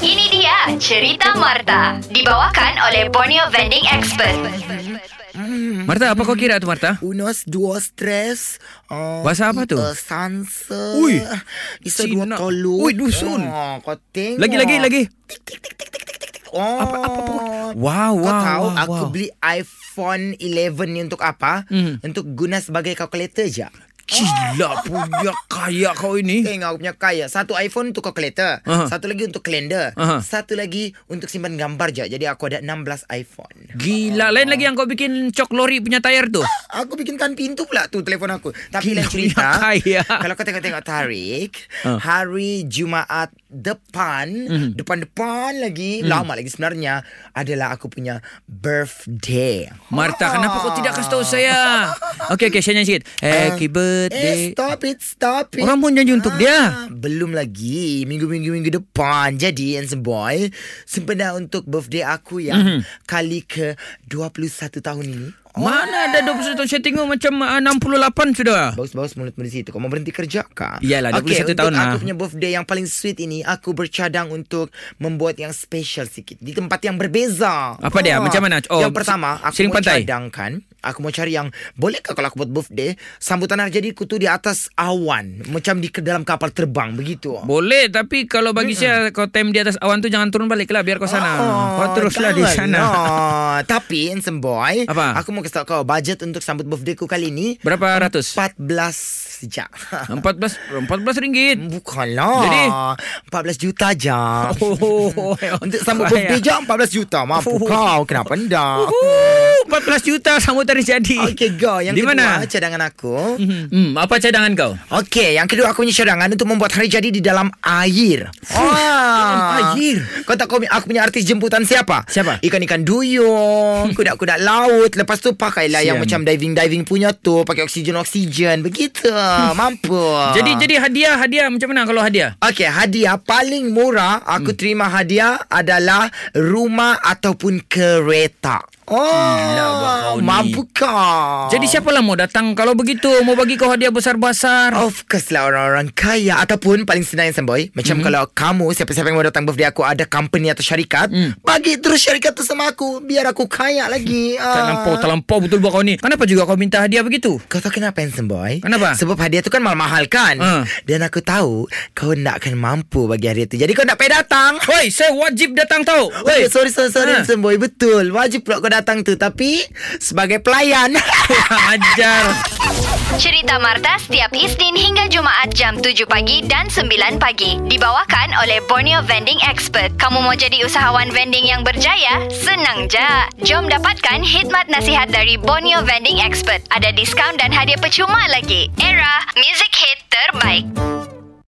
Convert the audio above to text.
Ini dia cerita Marta. Dibawakan oleh Borneo Vending Expert. Marta, apa kau kira tu Marta? Unos, dos, tres. Uh, Bahasa apa tu? Uh, sansa. Ui, Isa dua tolu. Ui, dusun. Oh, kau tengok. Lagi, lagi, lagi. Oh. Apa, apa, apa? Wow, Kau wow, tahu wow, aku wow. beli iPhone 11 ni untuk apa? Hmm. Untuk guna sebagai kalkulator je. Gila punya kaya kau ini. Tengok aku punya kaya. Satu iPhone untuk kalkulator. Aha. Satu lagi untuk kalender. Aha. Satu lagi untuk simpan gambar je. Jadi aku ada 16 iPhone. Gila, lain lagi yang kau bikin cok lori punya tayar tu. Aku bikinkan pintu pula tu telefon aku. Tapi Gila lain cerita. kaya. Kalau kau tengok-tengok tarik, Ah. hari Jumaat depan, Mhm. depan-depan lagi, lama lagi sebenarnya adalah aku punya birthday. Marta, kenapa kau tidak kasih tahu saya? Okey, okey, saya nyanyi sikit. Happy Eh, birthday. Stop it, stop it. Orang pun janji untuk dia. Ah, Belum lagi. Minggu-minggu minggu depan. Jadi, handsome boy, sempena untuk birthday aku yang Mhm. kali ke 21 tahun ini. Mana ada 21 tahun Saya tengok macam uh, 68 sudah Bagus-bagus mulutmu di situ. Kau mau berhenti kerja kah? Iyalah, 21 Okey, tahun untuk lah. aku punya birthday yang paling sweet ini, aku bercadang untuk membuat yang special sikit. Di tempat yang berbeza. Apa dia? Ah. Macam mana? Oh, yang pertama, aku mau pantai? cadangkan. Aku mau cari yang, bolehkah kalau aku buat birthday, sambutan hari jadiku tu di atas awan. Macam di dalam kapal terbang, begitu. Boleh Tapi kalau bagi saya Kau time di atas awan tu Jangan turun balik lah Biar kau sana Kau teruslah di sana Oh, Tapi, handsome boy. Apa? Aku mau kasih tahu kau, budget untuk sambut birthday ku kali ni, Berapa ratus? 14 sejak. 14 14 ringgit Bukanlah Jadi? 14 juta je Oh, Untuk sambut kaya. birthday je 14 juta Mampu Oh. kau Kenapa ndak Uhuh, 14 juta sambutan hari jadi Okay go Yang Di kedua mana? Cadangan aku Hmm, apa cadangan kau? Okay Yang kedua aku punya cadangan Untuk membuat hari jadi Di dalam air Wah. air? Kau tak kau Aku punya artis jemputan siapa? Siapa? Ikan-ikan duyung Kuda-kuda laut Lepas tu pakailah Yang macam diving-diving punya tu Pakai oksigen-oksigen Begitu Mampu Jadi jadi hadiah hadiah macam mana kalau hadiah? Okey, hadiah paling murah aku hmm. terima hadiah adalah rumah ataupun kereta. Oh, Gila, buat kau ni. mampu kau. Jadi siapalah mau datang kalau begitu mau bagi kau hadiah besar-besar? Of course lah orang-orang kaya Ataupun paling senang yang boy Macam mm-hmm. kalau kamu Siapa-siapa yang mau datang birthday aku Ada company atau syarikat Mm. Bagi terus syarikat tu sama aku Biar aku kaya lagi Tak Ah. lampau, tak lampau betul buat kau ni. Kenapa juga kau minta hadiah begitu? Kau tahu kenapa handsome boy? Kenapa? Sebab hadiah tu kan mahal-mahal kan Ah. Dan aku tahu Kau nak akan mampu bagi hadiah tu Jadi kau nak payah datang Woi, saya wajib datang tau. Woi, sorry, sorry, sorry, Ha. handsome boy. Betul. Wajib pula kau datang tu. Tapi, sebagai pelayan. Ajar. Cerita Marta setiap Isnin hingga Jumaat jam 7 pagi dan 9 pagi. Dibawakan oleh Borneo Vending Expert. Kamu mau jadi usahawan vending yang berjaya? Senang je. Jom dapatkan khidmat nasihat dari Borneo Vending Expert. Ada diskaun dan hadiah percuma lagi. Era, music hit terbaik.